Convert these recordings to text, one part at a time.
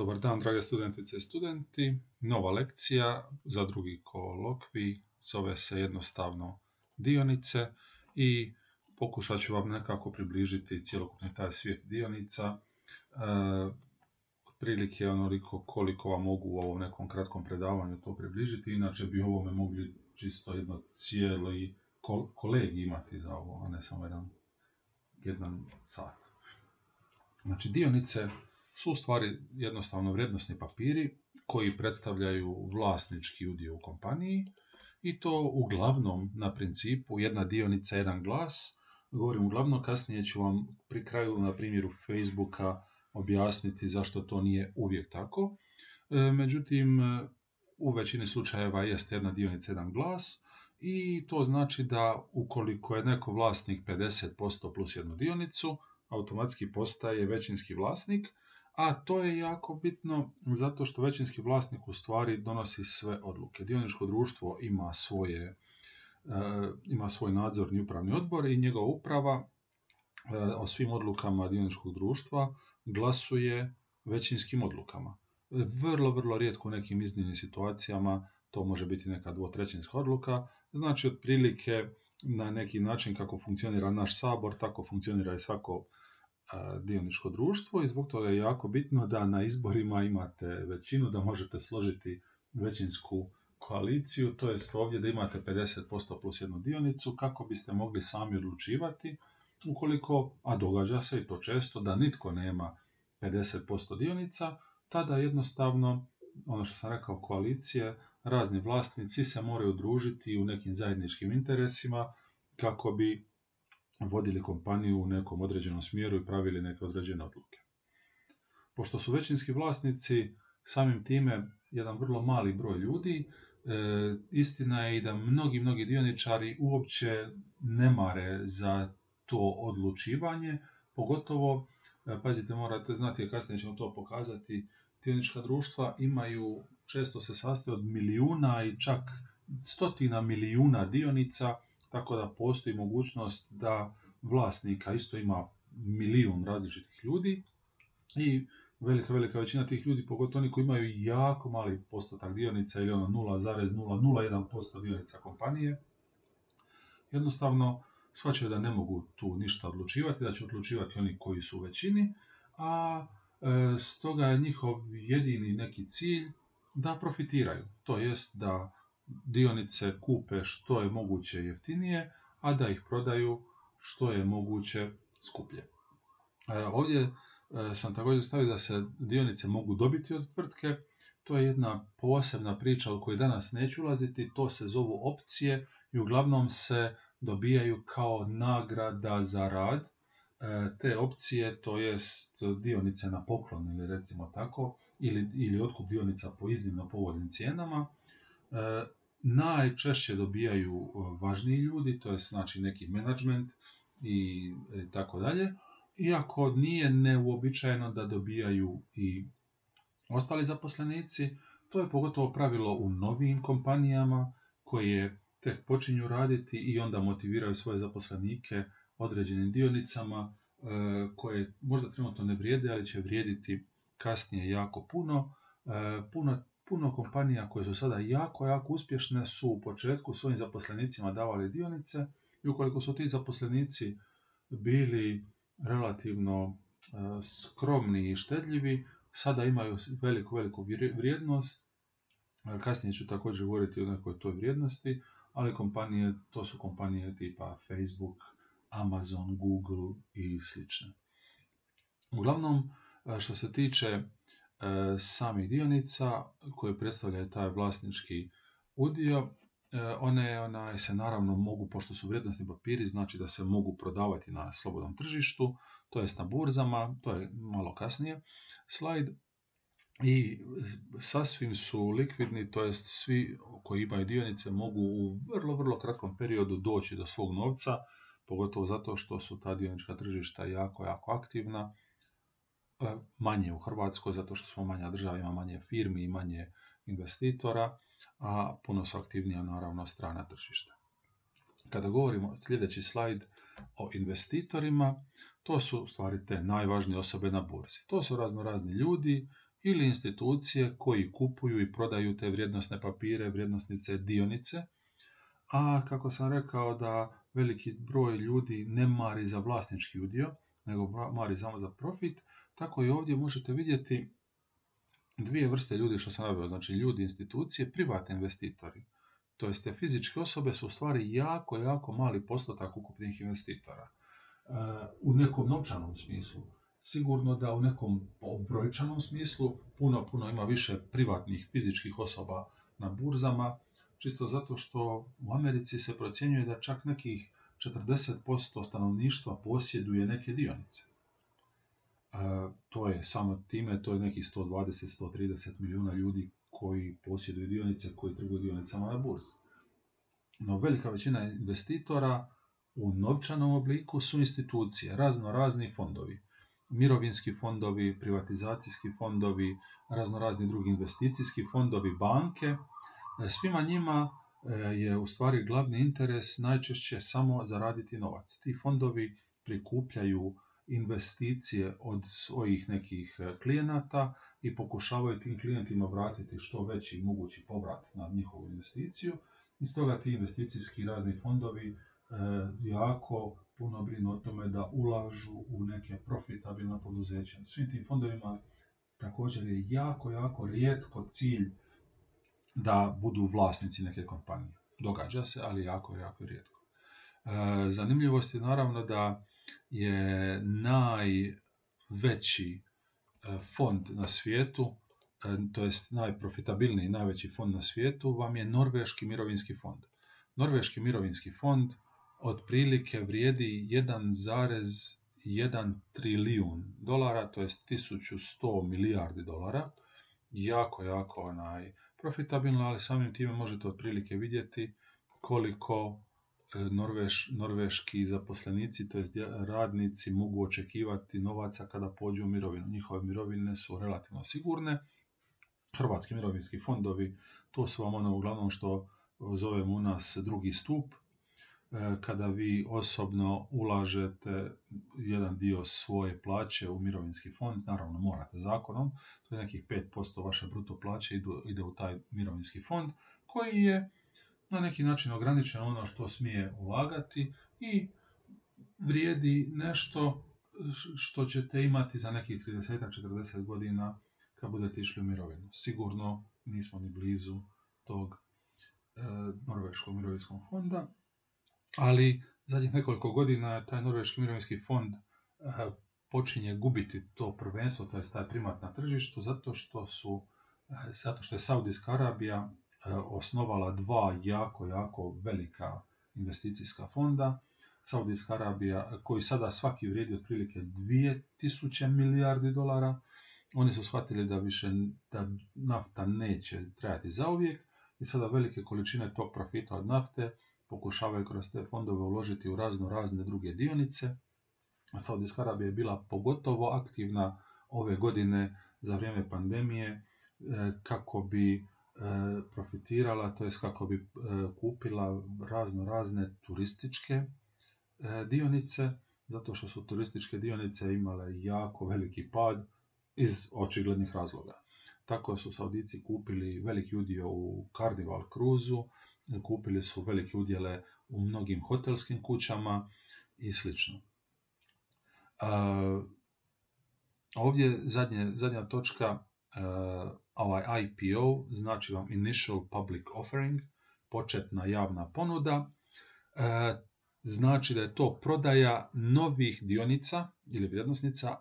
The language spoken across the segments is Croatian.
Dobar dan, drage studentice i studenti. Nova lekcija za drugi kolokvi zove se jednostavno dionice i pokušat ću vam nekako približiti cjelokupni taj svijet dionica. E, otprilike onoliko koliko vam mogu u ovom nekom kratkom predavanju to približiti, inače bi ovome mogli čisto jedno cijeli kolegi imati za ovo, a ne samo jedan, jedan sat. Znači, dionice su u stvari jednostavno vrijednosni papiri koji predstavljaju vlasnički udio u kompaniji i to uglavnom na principu jedna dionica, jedan glas. Govorim uglavnom, kasnije ću vam pri kraju na primjeru Facebooka objasniti zašto to nije uvijek tako. E, međutim, u većini slučajeva jest jedna dionica, jedan glas i to znači da ukoliko je neko vlasnik 50% plus jednu dionicu, automatski postaje većinski vlasnik, a to je jako bitno zato što većinski vlasnik u stvari donosi sve odluke. Dioničko društvo ima svoje e, ima svoj nadzorni upravni odbor i njegova uprava e, o svim odlukama dioničkog društva glasuje većinskim odlukama. Vrlo, vrlo rijetko u nekim iznimnim situacijama to može biti neka dvotrećinska odluka, znači otprilike na neki način kako funkcionira naš sabor, tako funkcionira i svako dioničko društvo i zbog toga je jako bitno da na izborima imate većinu, da možete složiti većinsku koaliciju, to jest ovdje da imate 50% plus jednu dionicu kako biste mogli sami odlučivati ukoliko, a događa se i to često, da nitko nema 50% dionica, tada jednostavno, ono što sam rekao, koalicije, razni vlasnici se moraju družiti u nekim zajedničkim interesima kako bi vodili kompaniju u nekom određenom smjeru i pravili neke određene odluke. Pošto su većinski vlasnici samim time jedan vrlo mali broj ljudi, e, istina je i da mnogi, mnogi dioničari uopće ne mare za to odlučivanje, pogotovo, e, pazite, morate znati, kasnije ćemo to pokazati, dionička društva imaju, često se sastoje od milijuna i čak stotina milijuna dionica, tako da postoji mogućnost da vlasnika isto ima milijun različitih ljudi i velika, velika većina tih ljudi, pogotovo oni koji imaju jako mali postotak dionica ili ono 0,001% dionica kompanije, jednostavno shvaćaju da ne mogu tu ništa odlučivati, da će odlučivati oni koji su u većini, a e, stoga je njihov jedini neki cilj da profitiraju, to jest da dionice kupe što je moguće jeftinije, a da ih prodaju što je moguće skuplje. E, ovdje e, sam također stavio da se dionice mogu dobiti od tvrtke. To je jedna posebna priča o kojoj danas neću ulaziti. To se zovu opcije i uglavnom se dobijaju kao nagrada za rad. E, te opcije, to jest dionice na poklon ili recimo tako, ili, ili otkup dionica po iznimno povoljnim cijenama, najčešće dobijaju e, važniji ljudi, to je znači neki menadžment i e, tako dalje, iako nije neuobičajeno da dobijaju i ostali zaposlenici, to je pogotovo pravilo u novim kompanijama koje tek počinju raditi i onda motiviraju svoje zaposlenike određenim dionicama e, koje možda trenutno ne vrijede, ali će vrijediti kasnije jako puno. Puno puno kompanija koje su sada jako, jako uspješne su u početku svojim zaposlenicima davali dionice i ukoliko su ti zaposlenici bili relativno e, skromni i štedljivi, sada imaju veliku, veliku vrijednost. E, kasnije ću također govoriti o nekoj toj vrijednosti, ali kompanije, to su kompanije tipa Facebook, Amazon, Google i slične. Uglavnom, e, što se tiče samih dionica koje predstavljaju taj vlasnički udio, e, one, one se naravno mogu, pošto su vrijednostni papiri, znači da se mogu prodavati na slobodnom tržištu, to jest na burzama, to je malo kasnije. Slajd, i sasvim su likvidni, to jest svi koji imaju dionice mogu u vrlo, vrlo kratkom periodu doći do svog novca, pogotovo zato što su ta dionička tržišta jako, jako aktivna. E, manje u Hrvatskoj, zato što smo manja država, ima manje firmi i manje investitora, a puno su aktivnija naravno strana tržišta. Kada govorimo sljedeći slajd o investitorima, to su stvari te najvažnije osobe na burzi. To su razno razni ljudi ili institucije koji kupuju i prodaju te vrijednosne papire, vrijednosnice, dionice, a kako sam rekao da veliki broj ljudi ne mari za vlasnički udio, nego mari samo za profit, tako i ovdje možete vidjeti dvije vrste ljudi što sam naveo, znači ljudi institucije, privatni investitori. To jest te fizičke osobe su u stvari jako, jako mali postotak ukupnih investitora. E, u nekom novčanom smislu. Sigurno da u nekom brojčanom smislu puno, puno ima više privatnih fizičkih osoba na burzama, čisto zato što u Americi se procjenjuje da čak nekih 40% stanovništva posjeduje neke dionice. To je samo time, to je nekih 120-130 milijuna ljudi koji posjeduju dionice, koji trguju dionicama na burzi. No velika većina investitora u novčanom obliku su institucije, razno razni fondovi. Mirovinski fondovi, privatizacijski fondovi, razno razni drugi investicijski fondovi, banke. E, svima njima e, je u stvari glavni interes najčešće samo zaraditi novac. Ti fondovi prikupljaju investicije od svojih nekih e, klijenata i pokušavaju tim klijentima vratiti što veći mogući povrat na njihovu investiciju. I stoga ti investicijski razni fondovi e, jako puno brinu o tome da ulažu u neke profitabilne poduzeća. Svim tim fondovima također je jako, jako rijetko cilj da budu vlasnici neke kompanije. Događa se, ali jako, jako rijetko. E, zanimljivost je naravno da je najveći e, fond na svijetu, e, to jest najprofitabilniji, najveći fond na svijetu, vam je Norveški mirovinski fond. Norveški mirovinski fond otprilike vrijedi 1,1 trilijun dolara, to jest 1100 milijardi dolara. Jako, jako onaj profitabilno, ali samim time možete otprilike vidjeti koliko Norveš, norveški zaposlenici, to jest radnici, mogu očekivati novaca kada pođu u mirovinu. Njihove mirovine su relativno sigurne. Hrvatski mirovinski fondovi, to su vam ono uglavnom što zovemo u nas drugi stup, e, kada vi osobno ulažete jedan dio svoje plaće u mirovinski fond, naravno morate zakonom, to je nekih 5% vaše bruto plaće ide u taj mirovinski fond, koji je na neki način ograničeno ono što smije ulagati i vrijedi nešto što ćete imati za nekih 30-40 godina kad budete išli u mirovinu. Sigurno nismo ni blizu tog e, Norveškog mirovinskog fonda, ali zadnjih nekoliko godina taj Norveški mirovinski fond e, počinje gubiti to prvenstvo, to je taj primat na tržištu, zato što su e, zato što je Saudijska Arabija osnovala dva jako, jako velika investicijska fonda. Saudijska Arabija, koji sada svaki vrijedi otprilike 2000 milijardi dolara. Oni su shvatili da više da nafta neće trajati zauvijek i sada velike količine tog profita od nafte pokušavaju kroz te fondove uložiti u razno razne druge dionice. Saudijska Arabija je bila pogotovo aktivna ove godine za vrijeme pandemije e, kako bi E, profitirala, to jest kako bi e, kupila razno razne turističke e, dionice, zato što su turističke dionice imale jako veliki pad iz očiglednih razloga. Tako su Saudici kupili veliki udio u Carnival Cruzu, kupili su velike udjele u mnogim hotelskim kućama i sl. ovdje zadnje, zadnja točka ovaj IPO znači vam Initial Public Offering, početna javna ponuda, e, znači da je to prodaja novih dionica ili vrijednosnica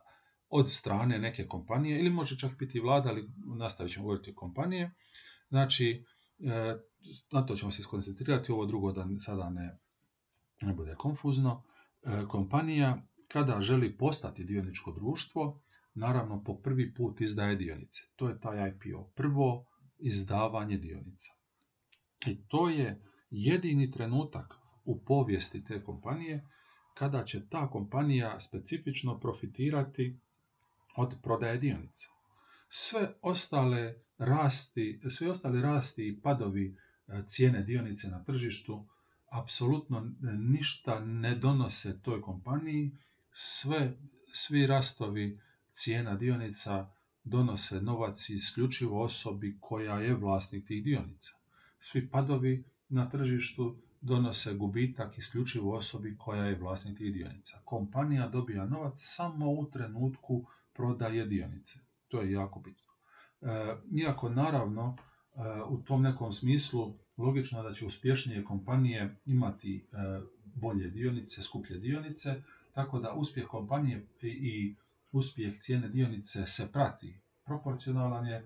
od strane neke kompanije ili može čak biti vlada, ali nastavit ćemo govoriti o kompanije. Znači, e, na to ćemo se skoncentrirati, ovo drugo da sada ne, ne bude konfuzno. E, kompanija kada želi postati dioničko društvo, naravno po prvi put izdaje dionice. To je taj IPO, prvo izdavanje dionica. I to je jedini trenutak u povijesti te kompanije kada će ta kompanija specifično profitirati od prodaje dionica. Sve ostale rasti, sve ostale rasti i padovi e, cijene dionice na tržištu apsolutno ništa ne donose toj kompaniji, sve, svi rastovi cijena dionica donose novac isključivo osobi koja je vlasnik tih dionica. Svi padovi na tržištu donose gubitak isključivo osobi koja je vlasnik tih dionica. Kompanija dobija novac samo u trenutku prodaje dionice. To je jako bitno. E, iako naravno e, u tom nekom smislu logično da će uspješnije kompanije imati e, bolje dionice, skuplje dionice, tako da uspjeh kompanije i uspjeh cijene dionice se prati. Proporcionalan je,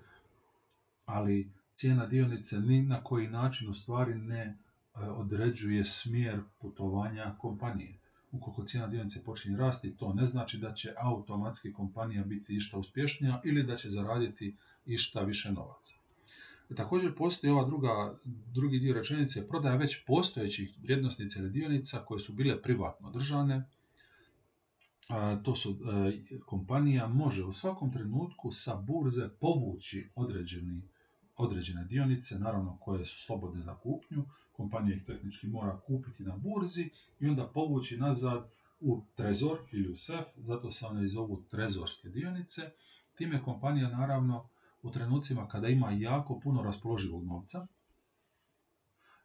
ali cijena dionice ni na koji način u stvari ne e, određuje smjer putovanja kompanije. Ukoliko cijena dionice počinje rasti, to ne znači da će automatski kompanija biti išta uspješnija ili da će zaraditi išta više novaca. Također postoji ova druga, drugi dio rečenice, prodaja već postojećih vrijednosnica ili dionica koje su bile privatno držane. To su, e, kompanija može u svakom trenutku sa burze povući određeni, određene dionice, naravno koje su slobodne za kupnju, kompanija ih tehnički mora kupiti na burzi i onda povući nazad u trezor ili u sef, zato se one zovu trezorske dionice. Time kompanija naravno u trenucima kada ima jako puno raspoloživog novca,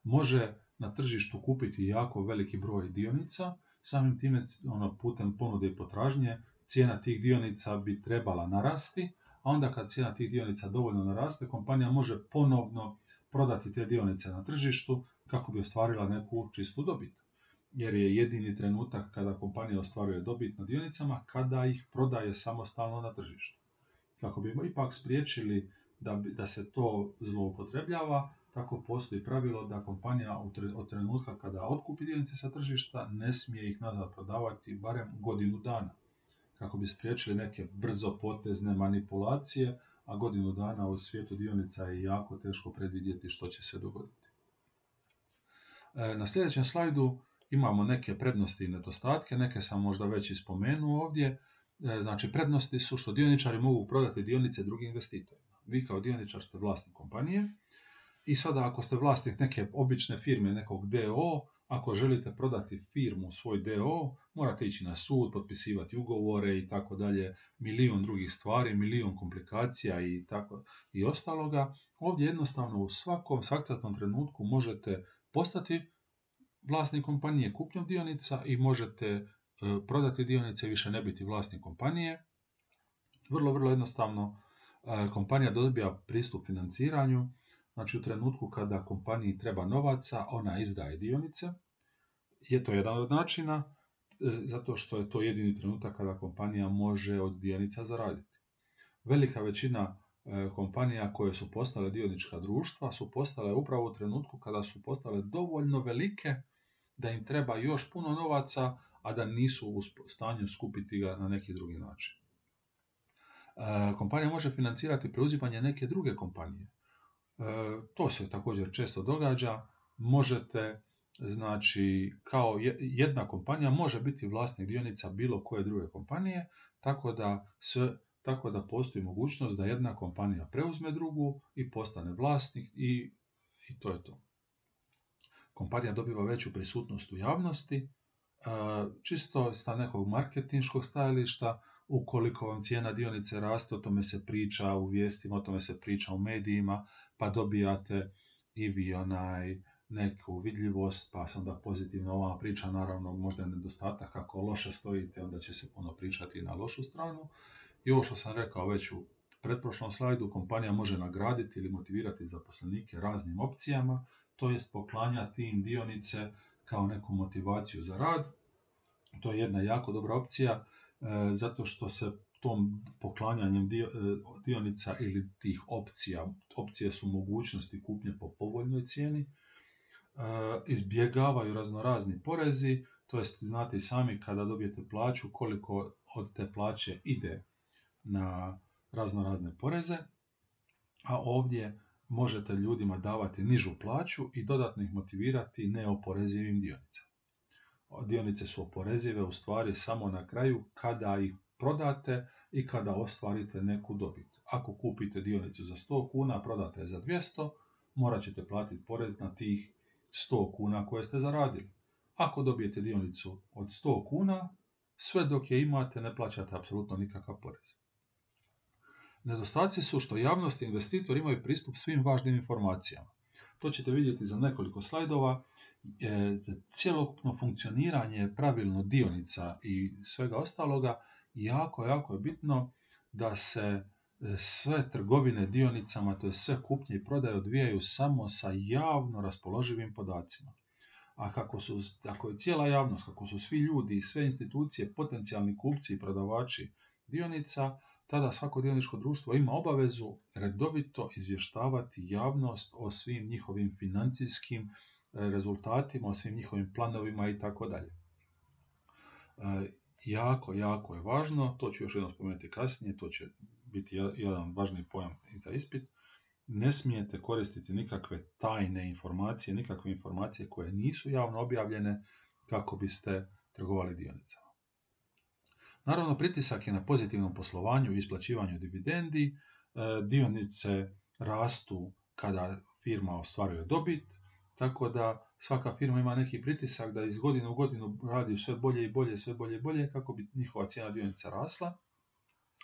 može na tržištu kupiti jako veliki broj dionica, samim time ono, putem ponude i potražnje cijena tih dionica bi trebala narasti, a onda kad cijena tih dionica dovoljno naraste, kompanija može ponovno prodati te dionice na tržištu kako bi ostvarila neku čistu dobit. Jer je jedini trenutak kada kompanija ostvaruje dobit na dionicama kada ih prodaje samostalno na tržištu kako bi ipak spriječili da, da se to zloupotrebljava, tako postoji pravilo da kompanija od trenutka kada otkupi dionice sa tržišta ne smije ih nazad prodavati barem godinu dana kako bi spriječili neke brzo potezne manipulacije, a godinu dana u svijetu dionica je jako teško predvidjeti što će se dogoditi. E, na sljedećem slajdu imamo neke prednosti i nedostatke, neke sam možda već ispomenuo ovdje. E, znači, prednosti su što dioničari mogu prodati dionice drugim investitorima. Vi kao dioničar ste vlasnik kompanije i sada ako ste vlasnik neke obične firme, nekog DO, ako želite prodati firmu, svoj DO, morate ići na sud, potpisivati ugovore i tako dalje, milijun drugih stvari, milijun komplikacija i tako i ostaloga. Ovdje jednostavno u svakom svakcatnom trenutku možete postati vlasnik kompanije kupnjom dionica i možete E, prodati dionice i više ne biti vlasnik kompanije. Vrlo, vrlo jednostavno e, kompanija dobija pristup financiranju, znači u trenutku kada kompaniji treba novaca, ona izdaje dionice. Je to jedan od načina, e, zato što je to jedini trenutak kada kompanija može od dionica zaraditi. Velika većina kompanija koje su postale dionička društva su postale upravo u trenutku kada su postale dovoljno velike da im treba još puno novaca, a da nisu u stanju skupiti ga na neki drugi način. E, kompanija može financirati preuzimanje neke druge kompanije. E, to se također često događa. Možete, znači, kao jedna kompanija može biti vlasnik dionica bilo koje druge kompanije, tako da sve tako da postoji mogućnost da jedna kompanija preuzme drugu i postane vlasnik i, i to je to. Kompanija dobiva veću prisutnost u javnosti, čisto sa nekog marketinškog stajališta, ukoliko vam cijena dionice raste, o tome se priča u vijestima, o tome se priča u medijima, pa dobijate i vi onaj neku vidljivost, pa se onda pozitivno ova priča, naravno možda je nedostatak, ako loše stojite, onda će se puno pričati na lošu stranu. I ovo što sam rekao već u pretprošlom slajdu, kompanija može nagraditi ili motivirati zaposlenike raznim opcijama, to jest poklanjati im dionice kao neku motivaciju za rad. To je jedna jako dobra opcija zato što se tom poklanjanjem e, dionica ili tih opcija, opcije su mogućnosti kupnje po povoljnoj cijeni, e, izbjegavaju raznorazni porezi, to jest znate i sami kada dobijete plaću koliko od te plaće ide na raznorazne poreze, a ovdje možete ljudima davati nižu plaću i dodatno ih motivirati neoporezivim dionicama. Dionice su oporezive u stvari samo na kraju kada ih prodate i kada ostvarite neku dobit. Ako kupite dionicu za 100 kuna, prodate je za 200, morat ćete platiti porez na tih 100 kuna koje ste zaradili. Ako dobijete dionicu od 100 kuna, sve dok je imate ne plaćate apsolutno nikakav porez. Nedostaci su što javnost i investitori imaju pristup svim važnim informacijama. To ćete vidjeti za nekoliko slajdova. E, cjelokupno funkcioniranje pravilno dionica i svega ostaloga jako, jako je bitno da se e, sve trgovine dionicama, to je sve kupnje i prodaje odvijaju samo sa javno raspoloživim podacima. A kako su, ako je cijela javnost, kako su svi ljudi i sve institucije potencijalni kupci i prodavači dionica, tada svako dioničko društvo ima obavezu redovito izvještavati javnost o svim njihovim financijskim e, rezultatima, o svim njihovim planovima i tako dalje. E, jako, jako je važno, to ću još jednom spomenuti kasnije, to će biti jedan važni pojam i za ispit, ne smijete koristiti nikakve tajne informacije, nikakve informacije koje nisu javno objavljene kako biste trgovali dionicama. Naravno, pritisak je na pozitivnom poslovanju i isplaćivanju dividendi, e, dionice rastu kada firma ostvaruje dobit, tako da svaka firma ima neki pritisak da iz godine u godinu radi sve bolje i bolje, sve bolje i bolje kako bi njihova cijena dionica rasla,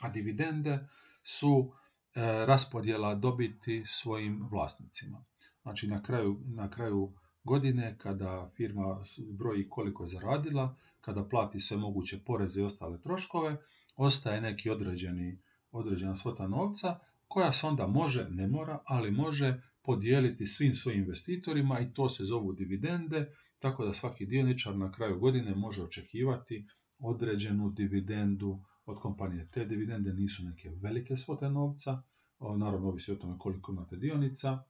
a dividende su e, raspodjela dobiti svojim vlasnicima. Znači na kraju, na kraju godine kada firma broji koliko je zaradila, kada plati sve moguće poreze i ostale troškove, ostaje neki određeni, određena svota novca koja se onda može, ne mora, ali može podijeliti svim svojim investitorima i to se zovu dividende, tako da svaki dioničar na kraju godine može očekivati određenu dividendu od kompanije. Te dividende nisu neke velike svote novca, naravno ovisi o tome koliko imate dionica,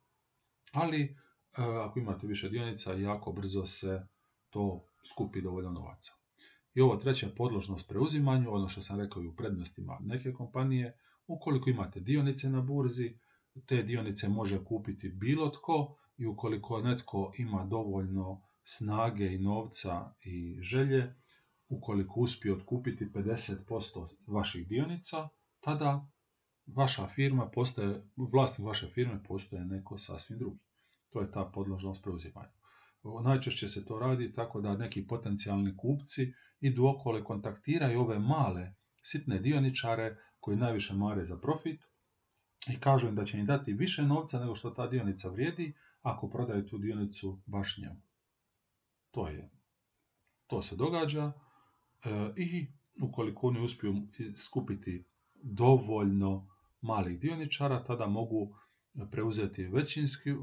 ali ako imate više dionica, jako brzo se to skupi dovoljno novaca. I ovo treća podložnost preuzimanju, ono što sam rekao i u prednostima neke kompanije, ukoliko imate dionice na burzi, te dionice može kupiti bilo tko i ukoliko netko ima dovoljno snage i novca i želje, ukoliko uspije otkupiti 50% vaših dionica, tada vaša firma postaje, vlasnik vaše firme postoje neko sasvim drugi. To je ta podložnost preuzimanja. Najčešće se to radi tako da neki potencijalni kupci idu okolo i kontaktiraju ove male, sitne dioničare koji najviše mare za profit i kažu im da će im dati više novca nego što ta dionica vrijedi ako prodaju tu dionicu baš njemu. To je. To se događa e, i ukoliko oni uspiju skupiti dovoljno malih dioničara, tada mogu preuzeti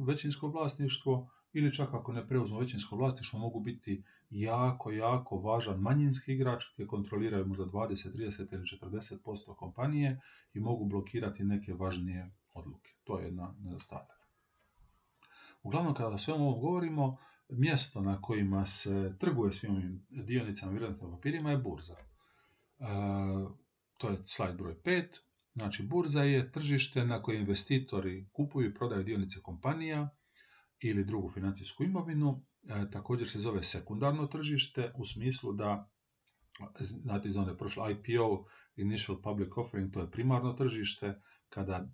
većinsko vlasništvo ili čak ako ne preuzmu većinsko vlasništvo mogu biti jako, jako važan manjinski igrač gdje kontroliraju možda 20, 30 ili 40% kompanije i mogu blokirati neke važnije odluke. To je jedna nedostatak. Uglavnom, kada o svemu ovom govorimo, mjesto na kojima se trguje svim ovim dionicama i papirima je burza. E, to je slajd broj 5. Znači, burza je tržište na koje investitori kupuju i prodaju dionice kompanija, ili drugu financijsku imovinu. E, također se zove sekundarno tržište u smislu da znate za one prošle IPO, Initial Public Offering, to je primarno tržište, kada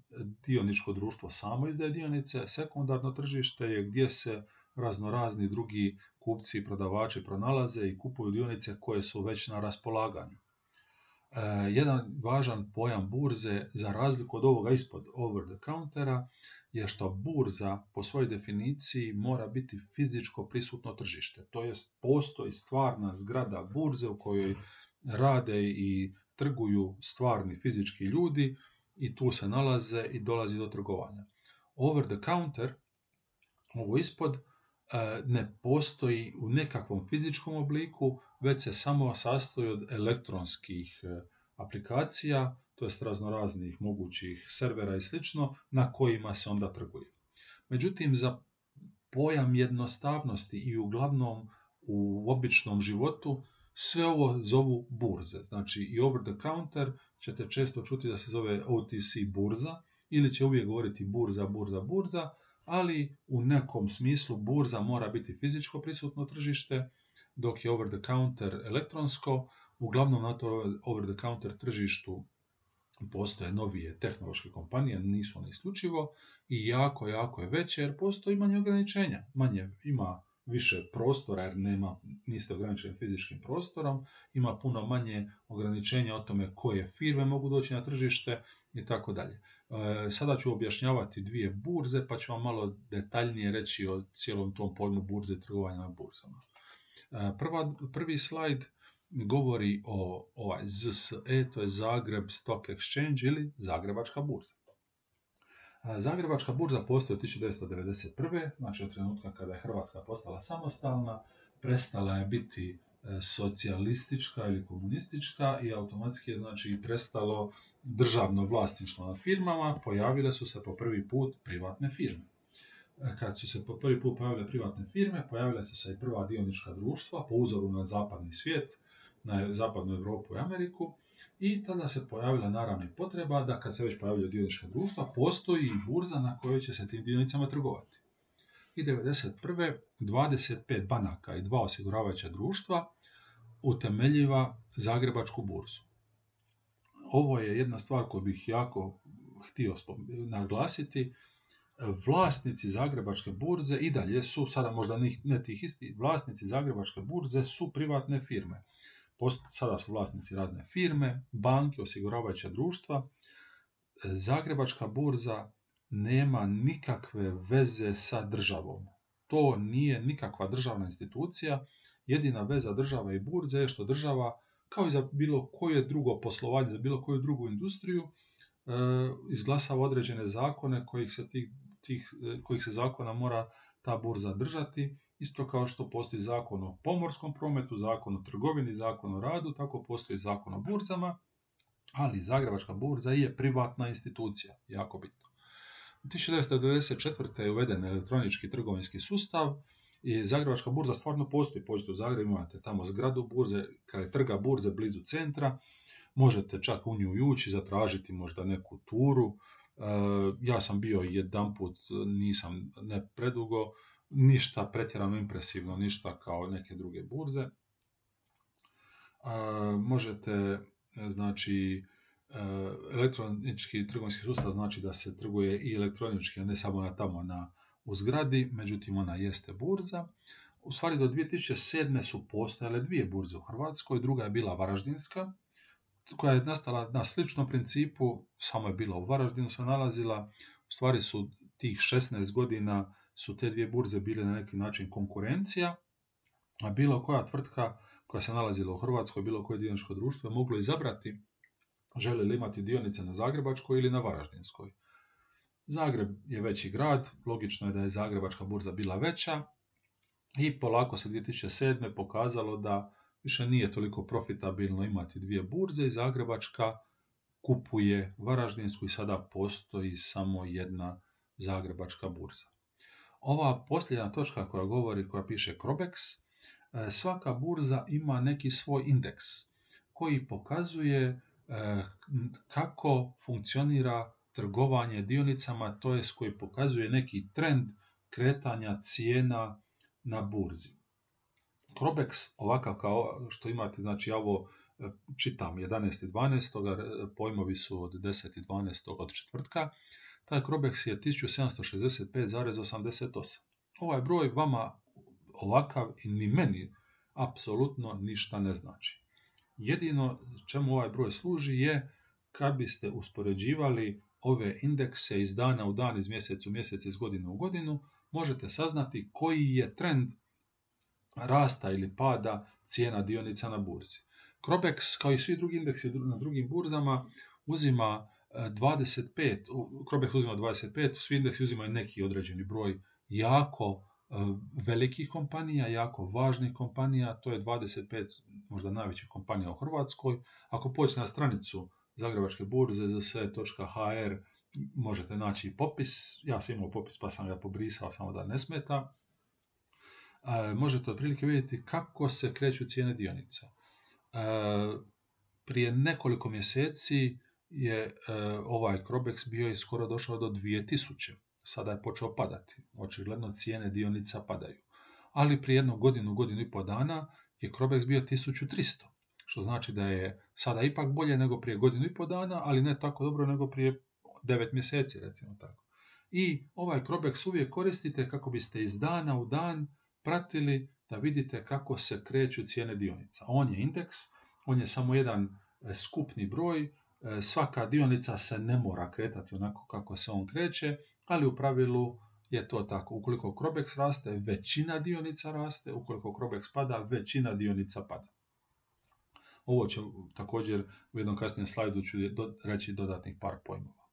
dioničko društvo samo izdaje dionice, sekundarno tržište je gdje se raznorazni drugi kupci i prodavači pronalaze i kupuju dionice koje su već na raspolaganju. E, jedan važan pojam burze, za razliku od ovoga ispod over the countera, je što burza po svojoj definiciji mora biti fizičko prisutno tržište. To jest postoji stvarna zgrada burze u kojoj rade i trguju stvarni fizički ljudi i tu se nalaze i dolazi do trgovanja. Over the counter, ovo ispod, ne postoji u nekakvom fizičkom obliku, već se samo sastoji od elektronskih e, aplikacija to jest raznoraznih mogućih servera i slično, na kojima se onda trguje. Međutim, za pojam jednostavnosti i uglavnom u običnom životu, sve ovo zovu burze. Znači i over the counter ćete često čuti da se zove OTC burza ili će uvijek govoriti burza, burza, burza, ali u nekom smislu burza mora biti fizičko prisutno tržište, dok je over the counter elektronsko, uglavnom na to over the counter tržištu postoje novije tehnološke kompanije, nisu one isključivo i jako, jako je veće jer postoji manje ograničenja. Manje ima više prostora jer nema, niste ograničeni fizičkim prostorom, ima puno manje ograničenja o tome koje firme mogu doći na tržište i tako dalje. E, sada ću objašnjavati dvije burze pa ću vam malo detaljnije reći o cijelom tom pojmu burze i trgovanja na burzama. E, prva, prvi slajd govori o ovaj ZSE, to je Zagreb Stock Exchange ili Zagrebačka burza. Zagrebačka burza postoji od 1991. znači od trenutka kada je Hrvatska postala samostalna, prestala je biti e, socijalistička ili komunistička i automatski je znači prestalo državno vlasništvo nad firmama, pojavile su se po prvi put privatne firme. E, kad su se po prvi put pojavile privatne firme, pojavile su se i prva dionička društva po uzoru na zapadni svijet, na zapadnu Europu i Ameriku, i tada se pojavila naravno potreba da kad se već pojavljaju dionička društva, postoji i burza na kojoj će se tim dionicama trgovati. I 1991. 25 banaka i dva osiguravajuća društva utemeljiva Zagrebačku burzu. Ovo je jedna stvar koju bih jako htio naglasiti. Vlasnici Zagrebačke burze i dalje su, sada možda ne tih isti, vlasnici Zagrebačke burze su privatne firme sada su vlasnici razne firme, banke, osiguravajuća društva. Zagrebačka burza nema nikakve veze sa državom. To nije nikakva državna institucija. Jedina veza država i burze je što država, kao i za bilo koje drugo poslovanje, za bilo koju drugu industriju, e, izglasava određene zakone kojih se, tih, tih, e, kojih se zakona mora ta burza držati Isto kao što postoji zakon o pomorskom prometu, zakon o trgovini, zakon o radu, tako postoji zakon o burzama, ali Zagrebačka burza je privatna institucija, jako bitno. 1994. je uveden elektronički trgovinski sustav i Zagrebačka burza stvarno postoji. Pođete u Zagreb, imate tamo zgradu burze, je trga burze blizu centra, možete čak u nju ući, zatražiti možda neku turu. E, ja sam bio jedan put, nisam ne predugo, ništa pretjerano impresivno, ništa kao neke druge burze. možete, znači, e, elektronički trgovinski sustav znači da se trguje i elektronički, a ne samo na tamo na, u zgradi, međutim ona jeste burza. U stvari do 2007. su postojale dvije burze u Hrvatskoj, druga je bila Varaždinska, koja je nastala na sličnom principu, samo je bila u Varaždinu se nalazila, u stvari su tih 16 godina su te dvije burze bile na neki način konkurencija, a bilo koja tvrtka koja se nalazila u Hrvatskoj, bilo koje dioničko društvo, moglo izabrati želi li imati dionice na Zagrebačkoj ili na Varaždinskoj. Zagreb je veći grad, logično je da je Zagrebačka burza bila veća i polako se 2007. pokazalo da više nije toliko profitabilno imati dvije burze i Zagrebačka kupuje Varaždinsku i sada postoji samo jedna Zagrebačka burza. Ova posljednja točka koja govori, koja piše Crobex, e, svaka burza ima neki svoj indeks koji pokazuje e, kako funkcionira trgovanje dionicama, to jest koji pokazuje neki trend kretanja cijena na burzi. Crobex, ovakav kao što imate, znači ovo e, čitam 11.12. pojmovi su od 10.12. od četvrtka, taj Crobex je 1765,88. Ovaj broj vama ovakav i ni meni apsolutno ništa ne znači. Jedino čemu ovaj broj služi je kad biste uspoređivali ove indekse iz dana u dan, iz mjeseca u mjesec, iz godine u godinu, možete saznati koji je trend rasta ili pada cijena dionica na burzi. Crobex, kao i svi drugi indeksi na drugim burzama, uzima 25, Krobex uzima 25, svi indeksi uzimaju neki određeni broj jako e, velikih kompanija, jako važnih kompanija, to je 25 možda najvećih kompanija u Hrvatskoj. Ako pođete na stranicu Zagrebačke burze za sve.hr možete naći popis, ja sam imao popis pa sam ga pobrisao samo da ne smeta. E, možete otprilike vidjeti kako se kreću cijene dionica. E, prije nekoliko mjeseci je e, ovaj Crobex bio i skoro došao do 2000. Sada je počeo padati. Očigledno cijene dionica padaju. Ali prije jednu godinu, godinu i pol dana je Crobex bio 1300. Što znači da je sada ipak bolje nego prije godinu i pol dana, ali ne tako dobro nego prije 9 mjeseci, recimo tako. I ovaj Crobex uvijek koristite kako biste iz dana u dan pratili da vidite kako se kreću cijene dionica. On je indeks, on je samo jedan e, skupni broj, svaka dionica se ne mora kretati onako kako se on kreće, ali u pravilu je to tako. Ukoliko Crobex raste, većina dionica raste, ukoliko Crobex pada, većina dionica pada. Ovo će također u jednom kasnijem slajdu ću reći dodatnih par pojmova.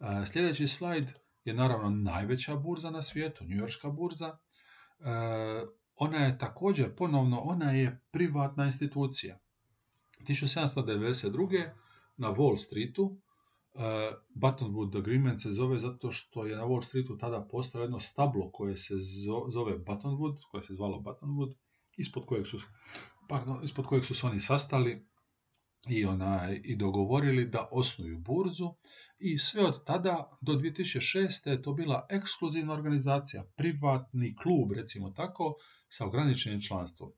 E, sljedeći slajd je naravno najveća burza na svijetu, Yorkska burza. Ona je također, ponovno, ona je privatna institucija. 1792. na Wall Streetu, uh, Buttonwood Agreement se zove zato što je na Wall Streetu tada postalo jedno stablo koje se zove Buttonwood, koje se zvalo Buttonwood, ispod kojeg su, pardon, ispod kojeg su se oni sastali i, onaj, i dogovorili da osnuju burzu i sve od tada do 2006. je to bila ekskluzivna organizacija, privatni klub, recimo tako, sa ograničenim članstvom.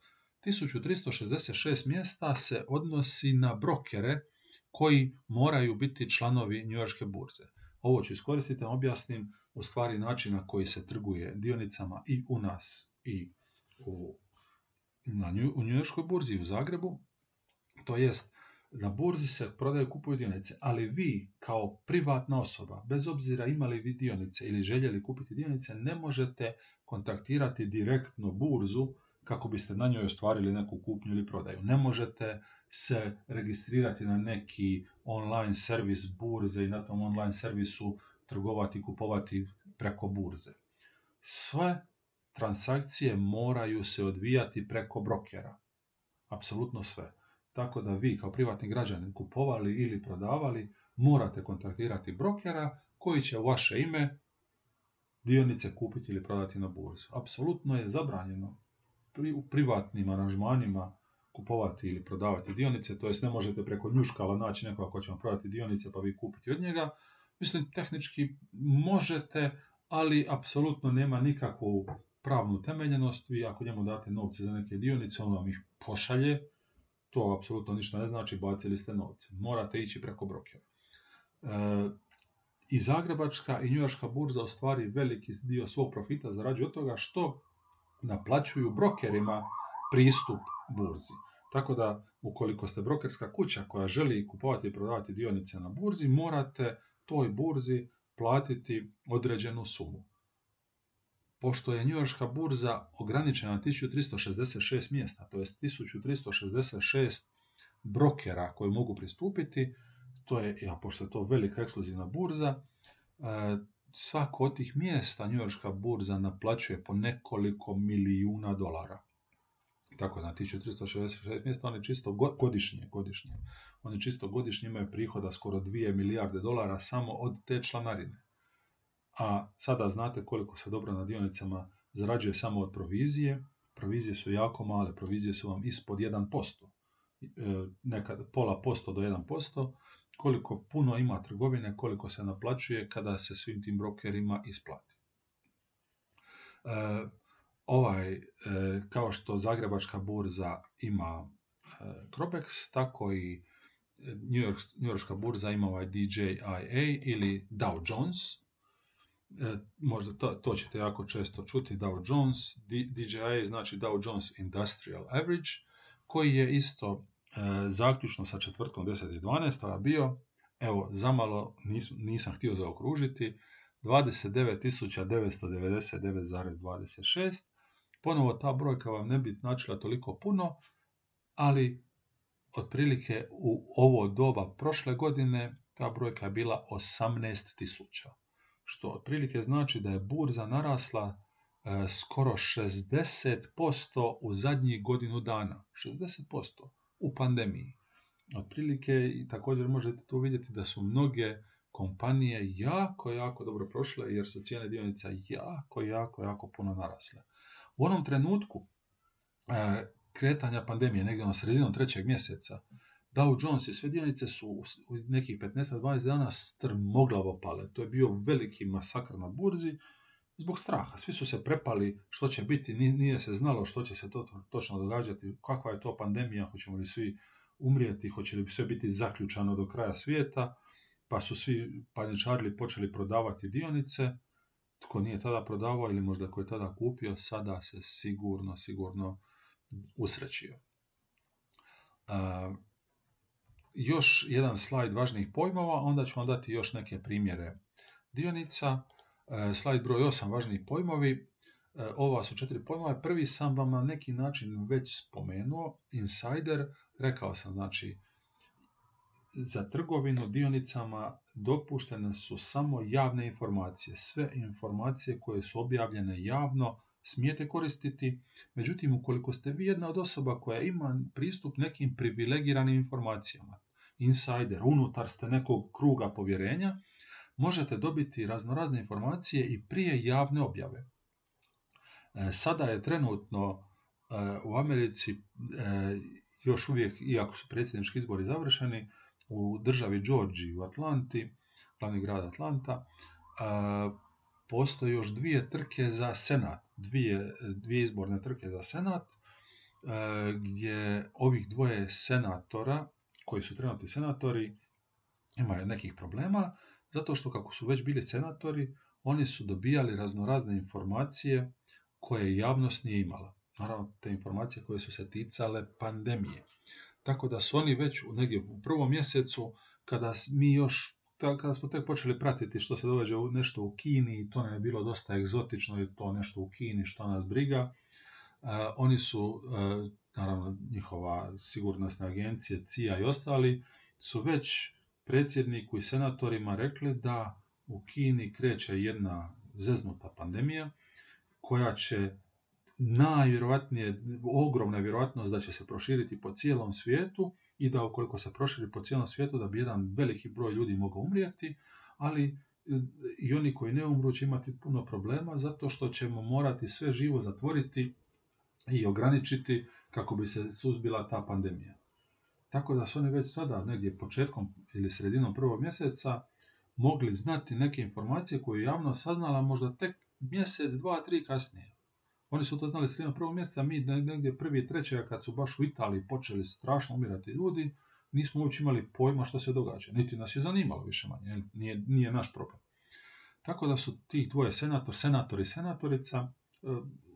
1366 mjesta se odnosi na brokere koji moraju biti članovi njujorške burze. Ovo ću iskoristiti da objasnim u stvari način na koji se trguje dionicama i u nas i u, na nju, u njujorškoj burzi u Zagrebu. To jest, na burzi se prodaju kupuju dionice, ali vi kao privatna osoba, bez obzira imali vi dionice ili željeli kupiti dionice, ne možete kontaktirati direktno burzu kako biste na njoj ostvarili neku kupnju ili prodaju. Ne možete se registrirati na neki online servis burze i na tom online servisu trgovati i kupovati preko burze. Sve transakcije moraju se odvijati preko brokera. Apsolutno sve. Tako da vi kao privatni građanin kupovali ili prodavali morate kontaktirati brokera koji će u vaše ime dionice kupiti ili prodati na burzu. Apsolutno je zabranjeno u privatnim aranžmanima kupovati ili prodavati dionice, to jest ne možete preko njuškala naći nekoga ko će vam prodati dionice pa vi kupiti od njega. Mislim, tehnički možete, ali apsolutno nema nikakvu pravnu temeljenost. Vi ako njemu date novce za neke dionice, on vam ih pošalje, to apsolutno ništa ne znači, bacili ste novce. Morate ići preko brokera. E, I Zagrebačka i Njujaška burza ostvari veliki dio svog profita zarađuje od toga što naplaćuju brokerima pristup burzi. Tako da, ukoliko ste brokerska kuća koja želi kupovati i prodavati dionice na burzi, morate toj burzi platiti određenu sumu. Pošto je njujorška burza ograničena na 1366 mjesta, to je 1366 brokera koji mogu pristupiti, to je, ja, pošto je to velika ekskluzivna burza, e, svako od tih mjesta njujorška burza naplaćuje po nekoliko milijuna dolara. Tako na 1366 mjesta oni čisto godišnje, godišnje. Oni čisto godišnje imaju prihoda skoro 2 milijarde dolara samo od te članarine. A sada znate koliko se dobro na dionicama zarađuje samo od provizije. Provizije su jako male, provizije su vam ispod 1%. E, nekad pola posto do 1% koliko puno ima trgovine, koliko se naplaćuje kada se svim tim brokerima isplati. E, ovaj, e, kao što Zagrebačka burza ima e, Crobex, tako i New, Yorkska burza ima ovaj DJIA ili Dow Jones. E, možda to, to ćete jako često čuti, Dow Jones. DJIA znači Dow Jones Industrial Average, koji je isto E, zaključno sa četvrtkom 10.12. bio, evo, zamalo nisam, nisam htio zaokružiti, 29.999,26. Ponovo ta brojka vam ne bi značila toliko puno, ali otprilike u ovo doba prošle godine ta brojka je bila 18.000. Što otprilike znači da je burza narasla e, skoro 60% u zadnjih godinu dana. 60% u pandemiji. Otprilike i također možete tu vidjeti da su mnoge kompanije jako, jako dobro prošle jer su cijene dionica jako, jako, jako puno narasle. U onom trenutku e, kretanja pandemije, negdje na sredinom trećeg mjeseca, Dow Jones i sve dionice su u nekih 15-20 dana strmoglavo pale. To je bio veliki masakr na burzi zbog straha. Svi su se prepali što će biti, nije se znalo što će se to točno događati, kakva je to pandemija, hoćemo li svi umrijeti, hoće li sve biti zaključano do kraja svijeta, pa su svi paničarili počeli prodavati dionice. Tko nije tada prodavao ili možda ko je tada kupio, sada se sigurno, sigurno usrećio. još jedan slajd važnijih pojmova, onda ću vam dati još neke primjere dionica. E, slajd broj 8 važnijih pojmovi. E, ova su četiri pojmova. Prvi sam vam na neki način već spomenuo. Insider, rekao sam, znači, za trgovinu dionicama dopuštene su samo javne informacije. Sve informacije koje su objavljene javno smijete koristiti. Međutim, ukoliko ste vi jedna od osoba koja ima pristup nekim privilegiranim informacijama, insider, unutar ste nekog kruga povjerenja, možete dobiti raznorazne informacije i prije javne objave. E, sada je trenutno e, u Americi e, još uvijek, iako su predsjednički izbori završeni, u državi Georgiji u Atlanti, glavni grad Atlanta, postoje još dvije trke za senat, dvije, dvije izborne trke za senat, gdje ovih dvoje senatora, koji su trenutni senatori, imaju nekih problema, zato što kako su već bili senatori, oni su dobijali raznorazne informacije koje javnost nije imala. Naravno, te informacije koje su se ticale pandemije. Tako da su oni već negdje u prvom mjesecu, kada mi još kada smo tek počeli pratiti što se događa u nešto u Kini to nam je bilo dosta egzotično i to nešto u Kini što nas briga, uh, oni su, uh, naravno njihova sigurnosna agencija, CIA i ostali, su već predsjedniku i senatorima rekli da u Kini kreće jedna zeznuta pandemija koja će najvjerojatnije, ogromna vjerojatnost da će se proširiti po cijelom svijetu i da ukoliko se proširi po cijelom svijetu da bi jedan veliki broj ljudi mogao umrijeti, ali e, i oni koji ne umru će imati puno problema zato što ćemo morati sve živo zatvoriti i ograničiti kako bi se suzbila ta pandemija. Tako da su oni već sada, negdje početkom ili sredinom prvog mjeseca, mogli znati neke informacije koje je javno saznala možda tek mjesec, dva, tri kasnije. Oni su to znali sredinom prvog mjeseca, mi negdje prvi trećega kad su baš u Italiji počeli strašno umirati ljudi, nismo uopće imali pojma što se događa. Niti nas je zanimalo više manje, nije, nije naš problem. Tako da su tih dvoje senator, senator i senatorica, eh,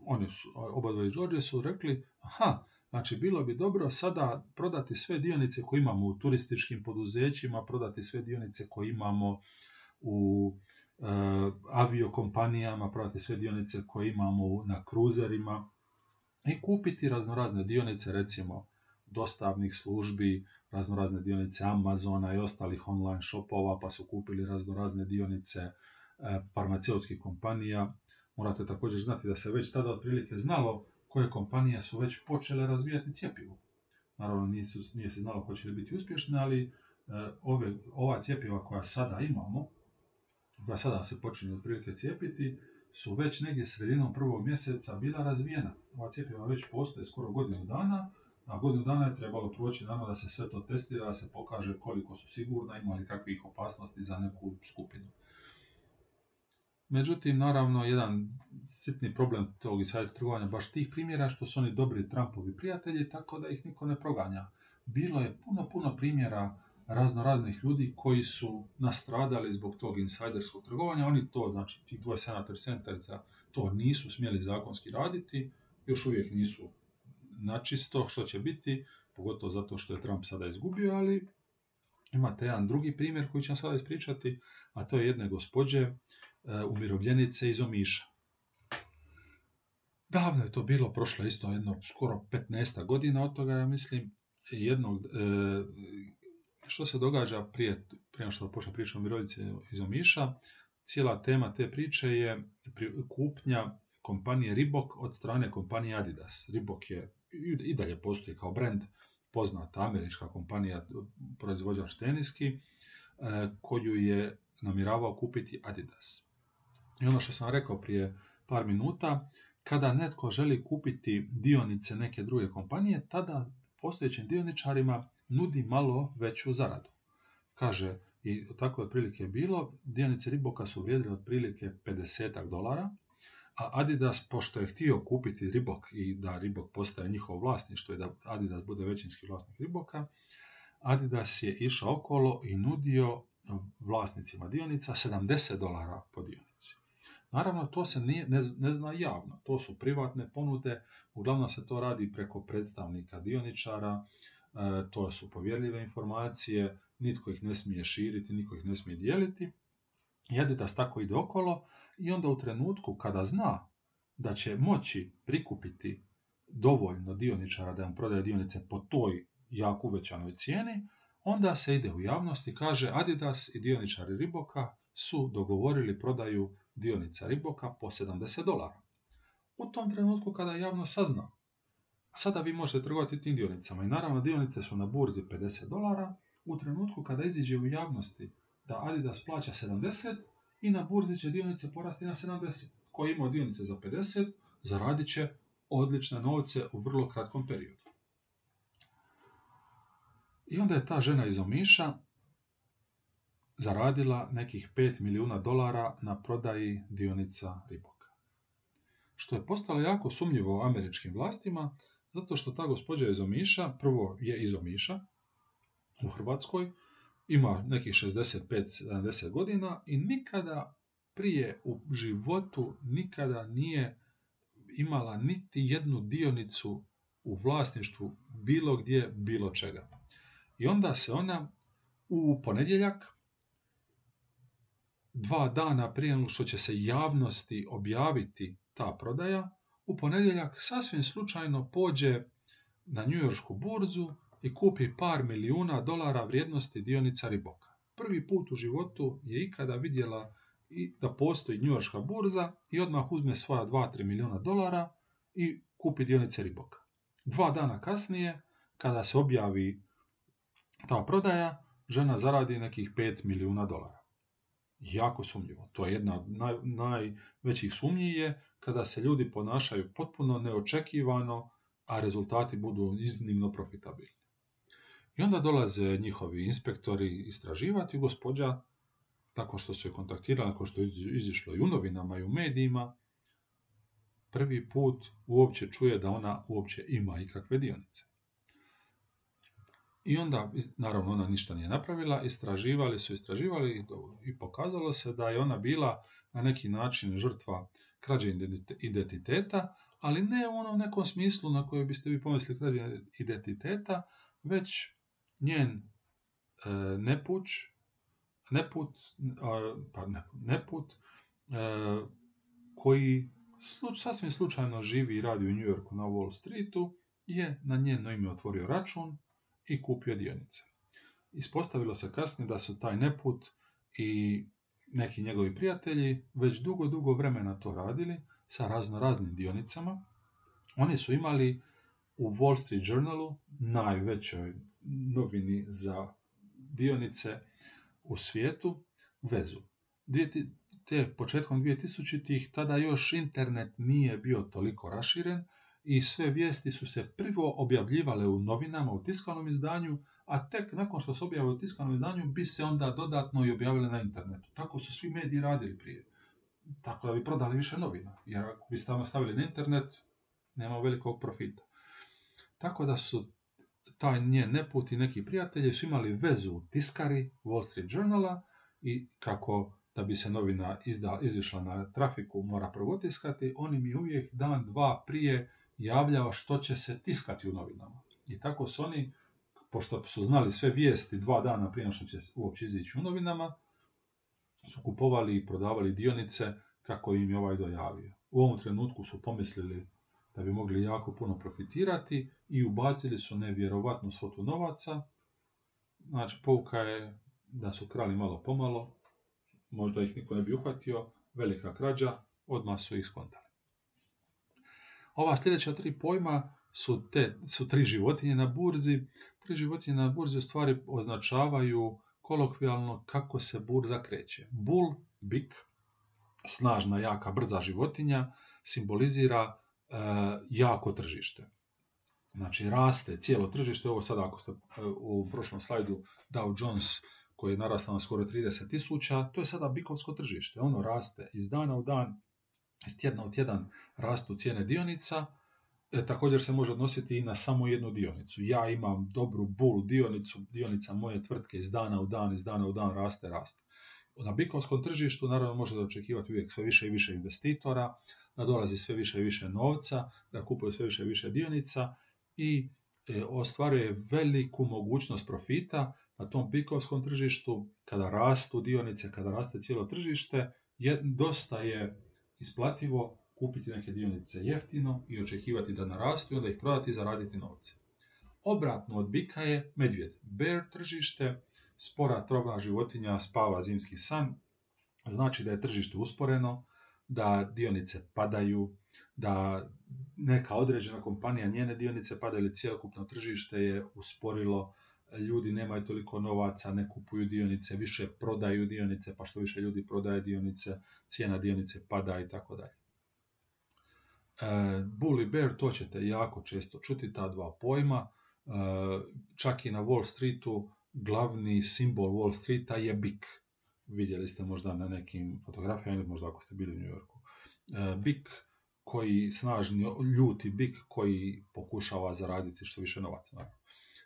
oni su, oba dvoje su rekli, aha, Znači, bilo bi dobro sada prodati sve dionice koje imamo u turističkim poduzećima, prodati sve dionice koje imamo u e, aviokompanijama, prodati sve dionice koje imamo na kruzerima i kupiti raznorazne dionice, recimo dostavnih službi, raznorazne dionice Amazona i ostalih online shopova, pa su kupili raznorazne dionice e, farmaceutskih kompanija. Morate također znati da se već tada otprilike znalo koje kompanije su već počele razvijati cjepivo. Naravno, nisu, nije se znalo hoće li biti uspješne, ali e, ove, ova cjepiva koja sada imamo, koja sada se počinje otprilike cijepiti, su već negdje sredinom prvog mjeseca bila razvijena. Ova cjepiva već postoje skoro godinu dana, a godinu dana je trebalo proći naravno da se sve to testira, da se pokaže koliko su sigurna, ima li kakvih opasnosti za neku skupinu. Međutim, naravno, jedan sitni problem tog insider trgovanja baš tih primjera što su oni dobri Trumpovi prijatelji, tako da ih niko ne proganja. Bilo je puno, puno primjera razno raznih ljudi koji su nastradali zbog tog insajderskog trgovanja. Oni to, znači, tih dvoje senator senatorica, to nisu smjeli zakonski raditi, još uvijek nisu načisto što će biti, pogotovo zato što je Trump sada izgubio, ali imate jedan drugi primjer koji ću vam sada ispričati, a to je jedne gospođe E, umirovljenice iz Omiša. Davno je to bilo, prošlo isto jedno skoro 15 godina od toga, ja mislim, jednog, e, što se događa prije, prije što počne priča o umirovljenice iz Omiša, cijela tema te priče je kupnja kompanije Reebok od strane kompanije Adidas. Reebok je i dalje postoji kao brand, poznata američka kompanija, proizvođač teniski, e, koju je namjeravao kupiti Adidas. I ono što sam rekao prije par minuta, kada netko želi kupiti dionice neke druge kompanije, tada postojećim dioničarima nudi malo veću zaradu. Kaže, i tako je otprilike bilo, dionice Riboka su vrijedile otprilike 50 dolara, a Adidas, pošto je htio kupiti Ribok i da Ribok postaje njihovo vlasništvo i da Adidas bude većinski vlasnik Riboka, Adidas je išao okolo i nudio vlasnicima dionica 70 dolara po dionici. Naravno, to se nije, ne, ne zna javno. To su privatne ponude, uglavnom se to radi preko predstavnika dioničara, to su povjerljive informacije, nitko ih ne smije širiti, nitko ih ne smije dijeliti. I Adidas tako ide okolo i onda u trenutku kada zna da će moći prikupiti dovoljno dioničara da im prodaje dionice po toj jako uvećanoj cijeni, onda se ide u javnost i kaže Adidas i dioničari Riboka su dogovorili prodaju dionica Riboka po 70 dolara. U tom trenutku kada javno sazna, sada vi možete trgovati tim dionicama i naravno dionice su na burzi 50 dolara, u trenutku kada iziđe u javnosti da Adidas plaća 70 i na burzi će dionice porasti na 70. Ko ima dionice za 50, zaradit će odlične novce u vrlo kratkom periodu. I onda je ta žena iz Omiša zaradila nekih 5 milijuna dolara na prodaji dionica Riboka. Što je postalo jako sumnjivo američkim vlastima, zato što ta gospođa iz Omiša, prvo je iz Omiša u Hrvatskoj, ima nekih 65-70 godina i nikada prije u životu nikada nije imala niti jednu dionicu u vlasništvu bilo gdje, bilo čega. I onda se ona u ponedjeljak, dva dana prije što će se javnosti objaviti ta prodaja, u ponedjeljak sasvim slučajno pođe na njujorsku burzu i kupi par milijuna dolara vrijednosti dionica Riboka. Prvi put u životu je ikada vidjela i da postoji njujorska burza i odmah uzme svoja 2-3 milijuna dolara i kupi dionice Riboka. Dva dana kasnije, kada se objavi ta prodaja, žena zaradi nekih 5 milijuna dolara. Jako sumnjivo. To je jedna od naj, najvećih sumnji je kada se ljudi ponašaju potpuno neočekivano, a rezultati budu iznimno profitabilni. I onda dolaze njihovi inspektori istraživati gospođa, tako što su je kontaktirali, ako što je izišlo i u novinama i u medijima, prvi put uopće čuje da ona uopće ima ikakve dionice. I onda, naravno, ona ništa nije napravila, istraživali su, istraživali i pokazalo se da je ona bila na neki način žrtva krađe identiteta, ali ne u onom nekom smislu na koje biste vi pomislili krađe identiteta, već njen e, nepuć, neput, pa ne, neput, e, koji sluč, sasvim slučajno živi i radi u New Yorku na Wall Streetu, je na njeno ime otvorio račun i kupio dionice. Ispostavilo se kasnije da su taj neput i neki njegovi prijatelji već dugo, dugo vremena to radili sa razno raznim dionicama. Oni su imali u Wall Street Journalu, najvećoj novini za dionice u svijetu, vezu. Te početkom 2000-ih tada još internet nije bio toliko raširen i sve vijesti su se prvo objavljivale u novinama, u tiskanom izdanju, a tek nakon što se objavile u tiskanom izdanju bi se onda dodatno i objavile na internetu. Tako su svi mediji radili prije. Tako da bi prodali više novina. Jer ako bi stavili na internet, nema velikog profita. Tako da su taj njen neput i neki prijatelji su imali vezu u tiskari Wall Street Journala i kako da bi se novina izda, izišla na trafiku mora prvo tiskati, oni mi uvijek dan, dva prije javljao što će se tiskati u novinama. I tako su oni, pošto su znali sve vijesti dva dana prije što će uopće izići u novinama, su kupovali i prodavali dionice kako im je ovaj dojavio. U ovom trenutku su pomislili da bi mogli jako puno profitirati i ubacili su nevjerovatnu svotu novaca. Znači, pouka je da su krali malo pomalo, možda ih niko ne bi uhvatio, velika krađa, odmah su ih skontali. Ova sljedeća tri pojma su, te, su tri životinje na burzi. Tri životinje na burzi u stvari označavaju kolokvijalno kako se burza kreće. Bull, bik, snažna, jaka, brza životinja, simbolizira e, jako tržište. Znači, raste cijelo tržište. Ovo sada, ako ste e, u prošlom slajdu Dow Jones koji je narastao na skoro 30 tisuća, to je sada bikovsko tržište. Ono raste iz dana u dan, iz tjedna u tjedan rastu cijene dionica, e, također se može odnositi i na samo jednu dionicu. Ja imam dobru bull dionicu, dionica moje tvrtke iz dana u dan, iz dana u dan raste, raste. Na bikovskom tržištu naravno možete očekivati uvijek sve više i više investitora, da dolazi sve više i više novca, da kupuje sve više i više dionica i e, ostvaruje veliku mogućnost profita na tom bikovskom tržištu, kada rastu dionice, kada raste cijelo tržište, dosta je isplativo kupiti neke dionice jeftino i očekivati da narastu onda ih prodati i zaraditi novce. Obratno od bika je medvjed. Bear tržište, spora trobna životinja spava zimski san, znači da je tržište usporeno, da dionice padaju, da neka određena kompanija, njene dionice padaju ili cijelokupno tržište je usporilo, ljudi nemaju toliko novaca, ne kupuju dionice, više prodaju dionice, pa što više ljudi prodaje dionice, cijena dionice pada i tako dalje. E, bull i bear, to ćete jako često čuti, ta dva pojma. E, čak i na Wall Streetu glavni simbol Wall Streeta je bik. Vidjeli ste možda na nekim fotografijama ili možda ako ste bili u New Yorku. E, bik koji snažni, ljuti bik koji pokušava zaraditi što više novaca.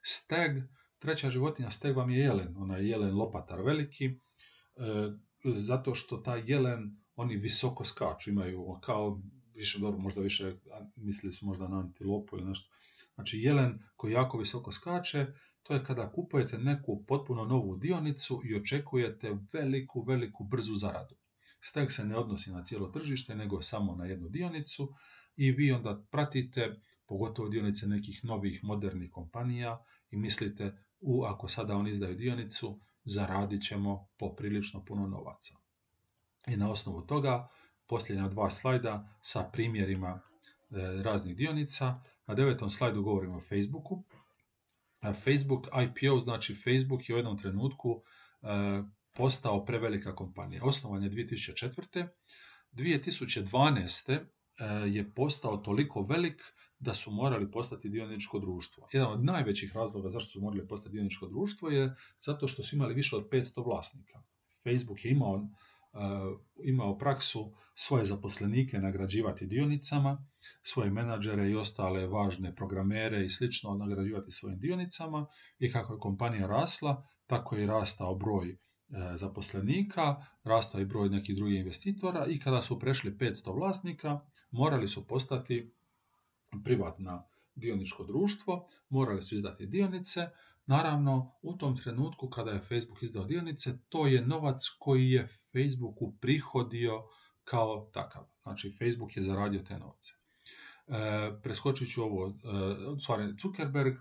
Stag, treća životinja, stag vam je jelen, ona je jelen lopatar veliki, zato što taj jelen, oni visoko skaču, imaju kao više dobro, možda više mislili su možda na antilopu ili nešto. Znači jelen koji jako visoko skače, to je kada kupujete neku potpuno novu dionicu i očekujete veliku, veliku brzu zaradu. Stek se ne odnosi na cijelo tržište, nego samo na jednu dionicu i vi onda pratite, pogotovo dionice nekih novih, modernih kompanija i mislite, u ako sada oni izdaju dionicu, zaradit ćemo poprilično puno novaca. I na osnovu toga posljednja dva slajda sa primjerima e, raznih dionica. Na devetom slajdu govorimo o Facebooku. Facebook IPO, znači Facebook je u jednom trenutku e, postao prevelika kompanija. Osnovan je 2004. 2012. E, je postao toliko velik da su morali postati dioničko društvo. Jedan od najvećih razloga zašto su morali postati dioničko društvo je zato što su imali više od 500 vlasnika. Facebook je imao Eh, imao praksu svoje zaposlenike nagrađivati dionicama, svoje menadžere i ostale važne programere i slično nagrađivati svojim dionicama i kako je kompanija rasla, tako je i rastao broj eh, zaposlenika, rastao i broj nekih drugih investitora i kada su prešli 500 vlasnika, morali su postati privatna dioničko društvo, morali su izdati dionice, Naravno, u tom trenutku kada je Facebook izdao dionice, to je novac koji je Facebooku prihodio kao takav. Znači, Facebook je zaradio te novce. E, preskočit ću ovo, e, stvari, Zuckerberg,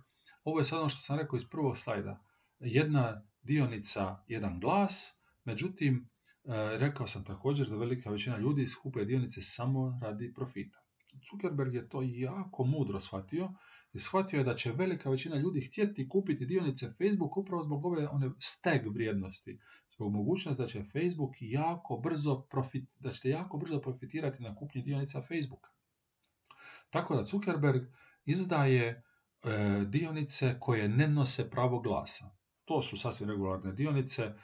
ovo je sad ono što sam rekao iz prvog slajda. Jedna dionica, jedan glas, međutim, e, rekao sam također da velika većina ljudi skupuje dionice samo radi profita. Zuckerberg je to jako mudro shvatio i shvatio je da će velika većina ljudi htjeti kupiti dionice Facebook upravo zbog ove one steg vrijednosti, zbog mogućnosti da će Facebook jako brzo profit, da ćete jako brzo profitirati na kupnji dionica Facebooka. Tako da Zuckerberg izdaje e, dionice koje ne nose pravo glasa. To su sasvim regularne dionice, e,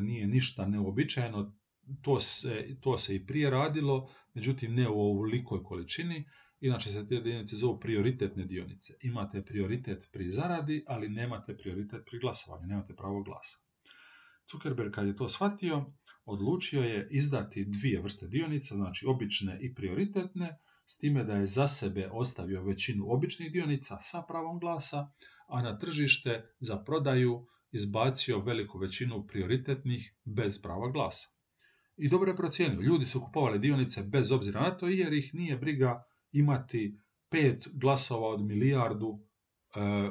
nije ništa neobičajeno, to se, to se i prije radilo, međutim ne u ovolikoj količini, inače se te dionice zovu prioritetne dionice. Imate prioritet pri zaradi, ali nemate prioritet pri glasovanju, nemate pravo glasa. Zuckerberg kad je to shvatio, odlučio je izdati dvije vrste dionica, znači obične i prioritetne, s time da je za sebe ostavio većinu običnih dionica sa pravom glasa, a na tržište za prodaju izbacio veliku većinu prioritetnih bez prava glasa. I dobro je procijenio. Ljudi su kupovali dionice bez obzira na to jer ih nije briga imati pet glasova od milijardu e,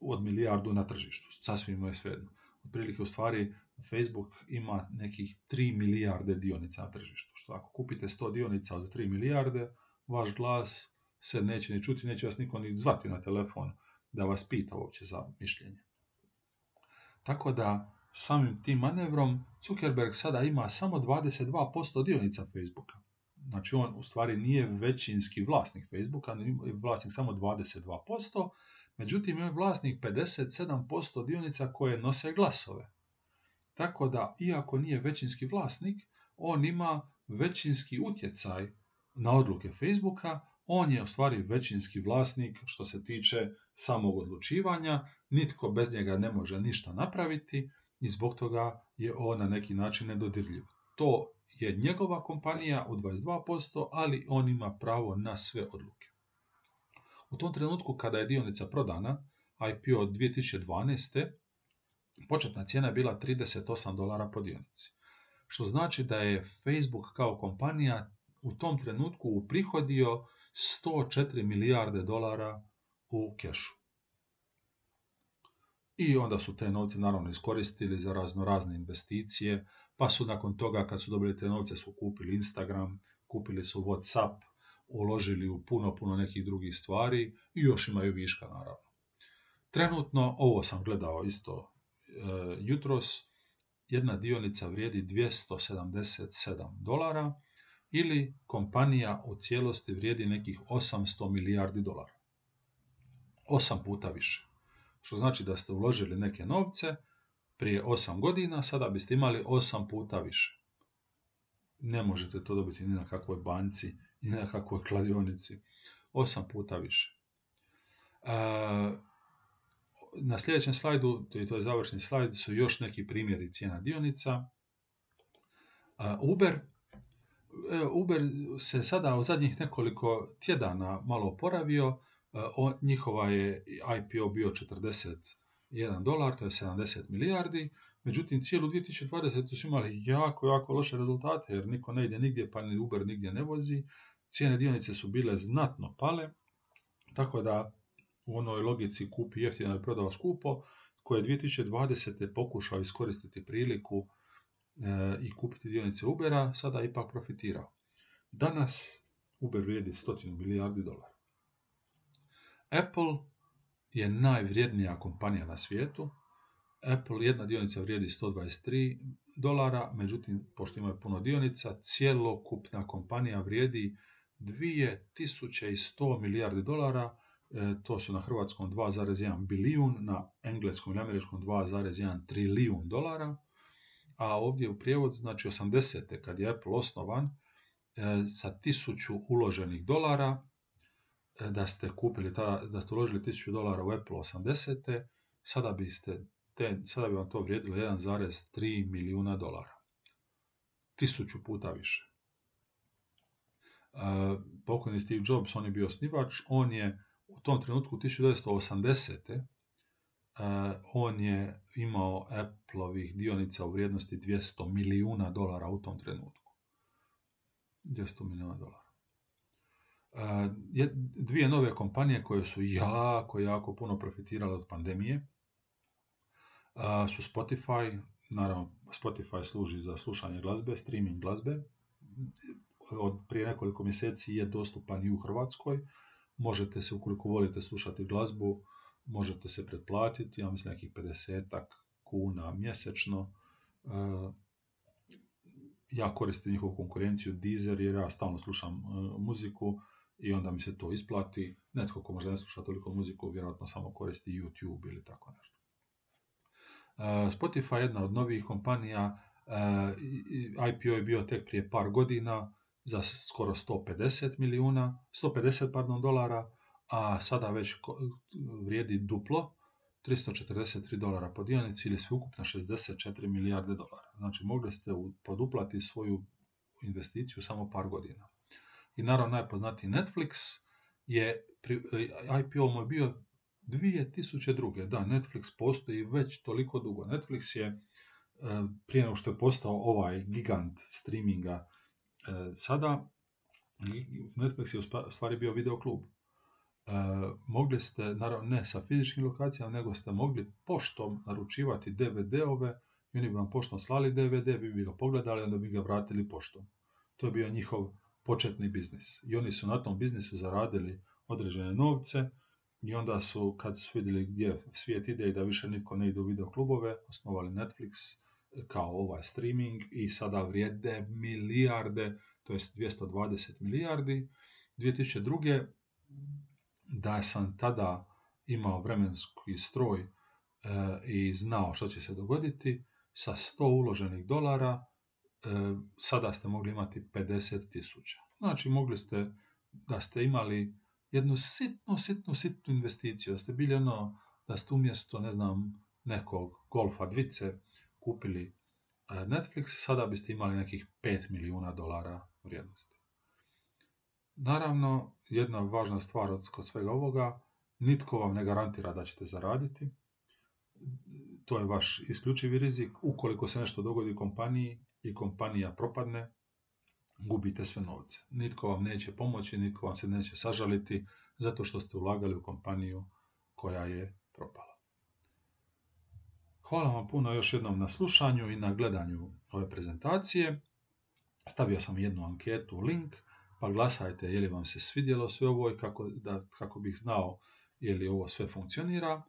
od milijardu na tržištu. Sasvim je svejedno. Otprilike u stvari Facebook ima nekih 3 milijarde dionica na tržištu. Što ako kupite 100 dionica od 3 milijarde, vaš glas se neće ni čuti, neće vas niko ni zvati na telefon da vas pita uopće za mišljenje. Tako da samim tim manevrom Zuckerberg sada ima samo 22% dionica Facebooka. Znači on u stvari nije većinski vlasnik Facebooka, je vlasnik samo 22%, međutim je vlasnik 57% dionica koje nose glasove. Tako da, iako nije većinski vlasnik, on ima većinski utjecaj na odluke Facebooka, on je u stvari većinski vlasnik što se tiče samog odlučivanja, nitko bez njega ne može ništa napraviti, i zbog toga je on na neki način nedodirljiv. To je njegova kompanija u 22%, ali on ima pravo na sve odluke. U tom trenutku kada je dionica prodana, IPO od 2012. početna cijena je bila 38 dolara po dionici. Što znači da je Facebook kao kompanija u tom trenutku uprihodio 104 milijarde dolara u kešu. I onda su te novce naravno iskoristili za razno razne investicije, pa su nakon toga kad su dobili te novce su kupili Instagram, kupili su Whatsapp, uložili u puno, puno nekih drugih stvari i još imaju viška naravno. Trenutno, ovo sam gledao isto e, jutros, jedna dionica vrijedi 277 dolara ili kompanija u cijelosti vrijedi nekih 800 milijardi dolara. Osam puta više. Što znači da ste uložili neke novce prije 8 godina, sada biste imali 8 puta više. Ne možete to dobiti ni na kakvoj banci, ni na kakvoj kladionici. 8 puta više. E, na sljedećem slajdu, to je, to je završni slajd, su još neki primjeri cijena dionica. E, Uber, e, Uber se sada u zadnjih nekoliko tjedana malo oporavio, njihova je IPO bio 41 dolar, to je 70 milijardi, međutim cijelu 2020. su imali jako, jako loše rezultate, jer niko ne ide nigdje, pa ni Uber nigdje ne vozi, cijene dionice su bile znatno pale, tako da u onoj logici kupi jeftino i prodao skupo, koje je 2020. pokušao iskoristiti priliku e, i kupiti dionice Ubera, sada ipak profitirao. Danas Uber vrijedi 100 milijardi dolara. Apple je najvrijednija kompanija na svijetu. Apple jedna dionica vrijedi 123 dolara, međutim, pošto imaju puno dionica, cjelokupna kompanija vrijedi 2100 milijardi dolara, e, to su na hrvatskom 2,1 bilijun, na engleskom i američkom 2,1 trilijun dolara, a ovdje u prijevodu, znači 80. kad je Apple osnovan, e, sa tisuću uloženih dolara, da ste kupili tada, da ste uložili 1000 dolara u Apple 80. Sada, biste te, sada bi vam to vrijedilo 1,3 milijuna dolara. Tisuću puta više. Uh, pokojni Steve Jobs, on je bio osnivač, on je u tom trenutku 1980. Uh, on je imao Apple-ovih dionica u vrijednosti 200 milijuna dolara u tom trenutku. 200 milijuna dolara dvije nove kompanije koje su jako, jako puno profitirale od pandemije su Spotify, naravno Spotify služi za slušanje glazbe, streaming glazbe, od prije nekoliko mjeseci je dostupan i u Hrvatskoj, možete se, ukoliko volite slušati glazbu, možete se pretplatiti, ja mislim nekih 50 kuna mjesečno, ja koristim njihovu konkurenciju Deezer jer ja stalno slušam e, muziku, i onda mi se to isplati. Netko ko možda ne sluša toliko muziku, vjerojatno samo koristi YouTube ili tako nešto. Uh, Spotify je jedna od novih kompanija, uh, IPO je bio tek prije par godina za skoro 150 milijuna, 150 pardon, dolara, a sada već vrijedi duplo, 343 dolara po dionici ili sveukupno 64 milijarde dolara. Znači mogli ste poduplati svoju investiciju samo par godina i naravno najpoznatiji Netflix je, IPO mu je bio 2002. Da, Netflix postoji već toliko dugo. Netflix je, e, prije nego što je postao ovaj gigant streaminga e, sada, Netflix je u stvari bio video klub. E, mogli ste, naravno ne sa fizičkim lokacijama, nego ste mogli poštom naručivati DVD-ove oni bi vam poštom slali DVD, vi bi ga pogledali, onda bi ga vratili poštom. To je bio njihov početni biznis. I oni su na tom biznisu zaradili određene novce i onda su, kad su vidjeli gdje svijet ide i da više nitko ne ide u video klubove, osnovali Netflix kao ovaj streaming i sada vrijede milijarde, to jest 220 milijardi. 2002. da sam tada imao vremenski stroj e, i znao što će se dogoditi, sa 100 uloženih dolara E, sada ste mogli imati 50 tisuća. Znači, mogli ste, da ste imali jednu sitnu, sitnu, sitnu investiciju, da ste bili ono, da ste umjesto, ne znam, nekog golfa dvice kupili Netflix, sada biste imali nekih 5 milijuna dolara vrijednosti. Naravno, jedna važna stvar od kod svega ovoga, nitko vam ne garantira da ćete zaraditi. To je vaš isključivi rizik. Ukoliko se nešto dogodi kompaniji i kompanija propadne, gubite sve novce. Nitko vam neće pomoći, nitko vam se neće sažaliti zato što ste ulagali u kompaniju koja je propala. Hvala vam puno još jednom na slušanju i na gledanju ove prezentacije. Stavio sam jednu anketu, link, pa glasajte je li vam se svidjelo sve ovo i kako, da, kako bih znao je li ovo sve funkcionira.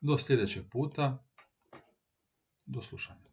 Do sljedećeg puta, do slušanja.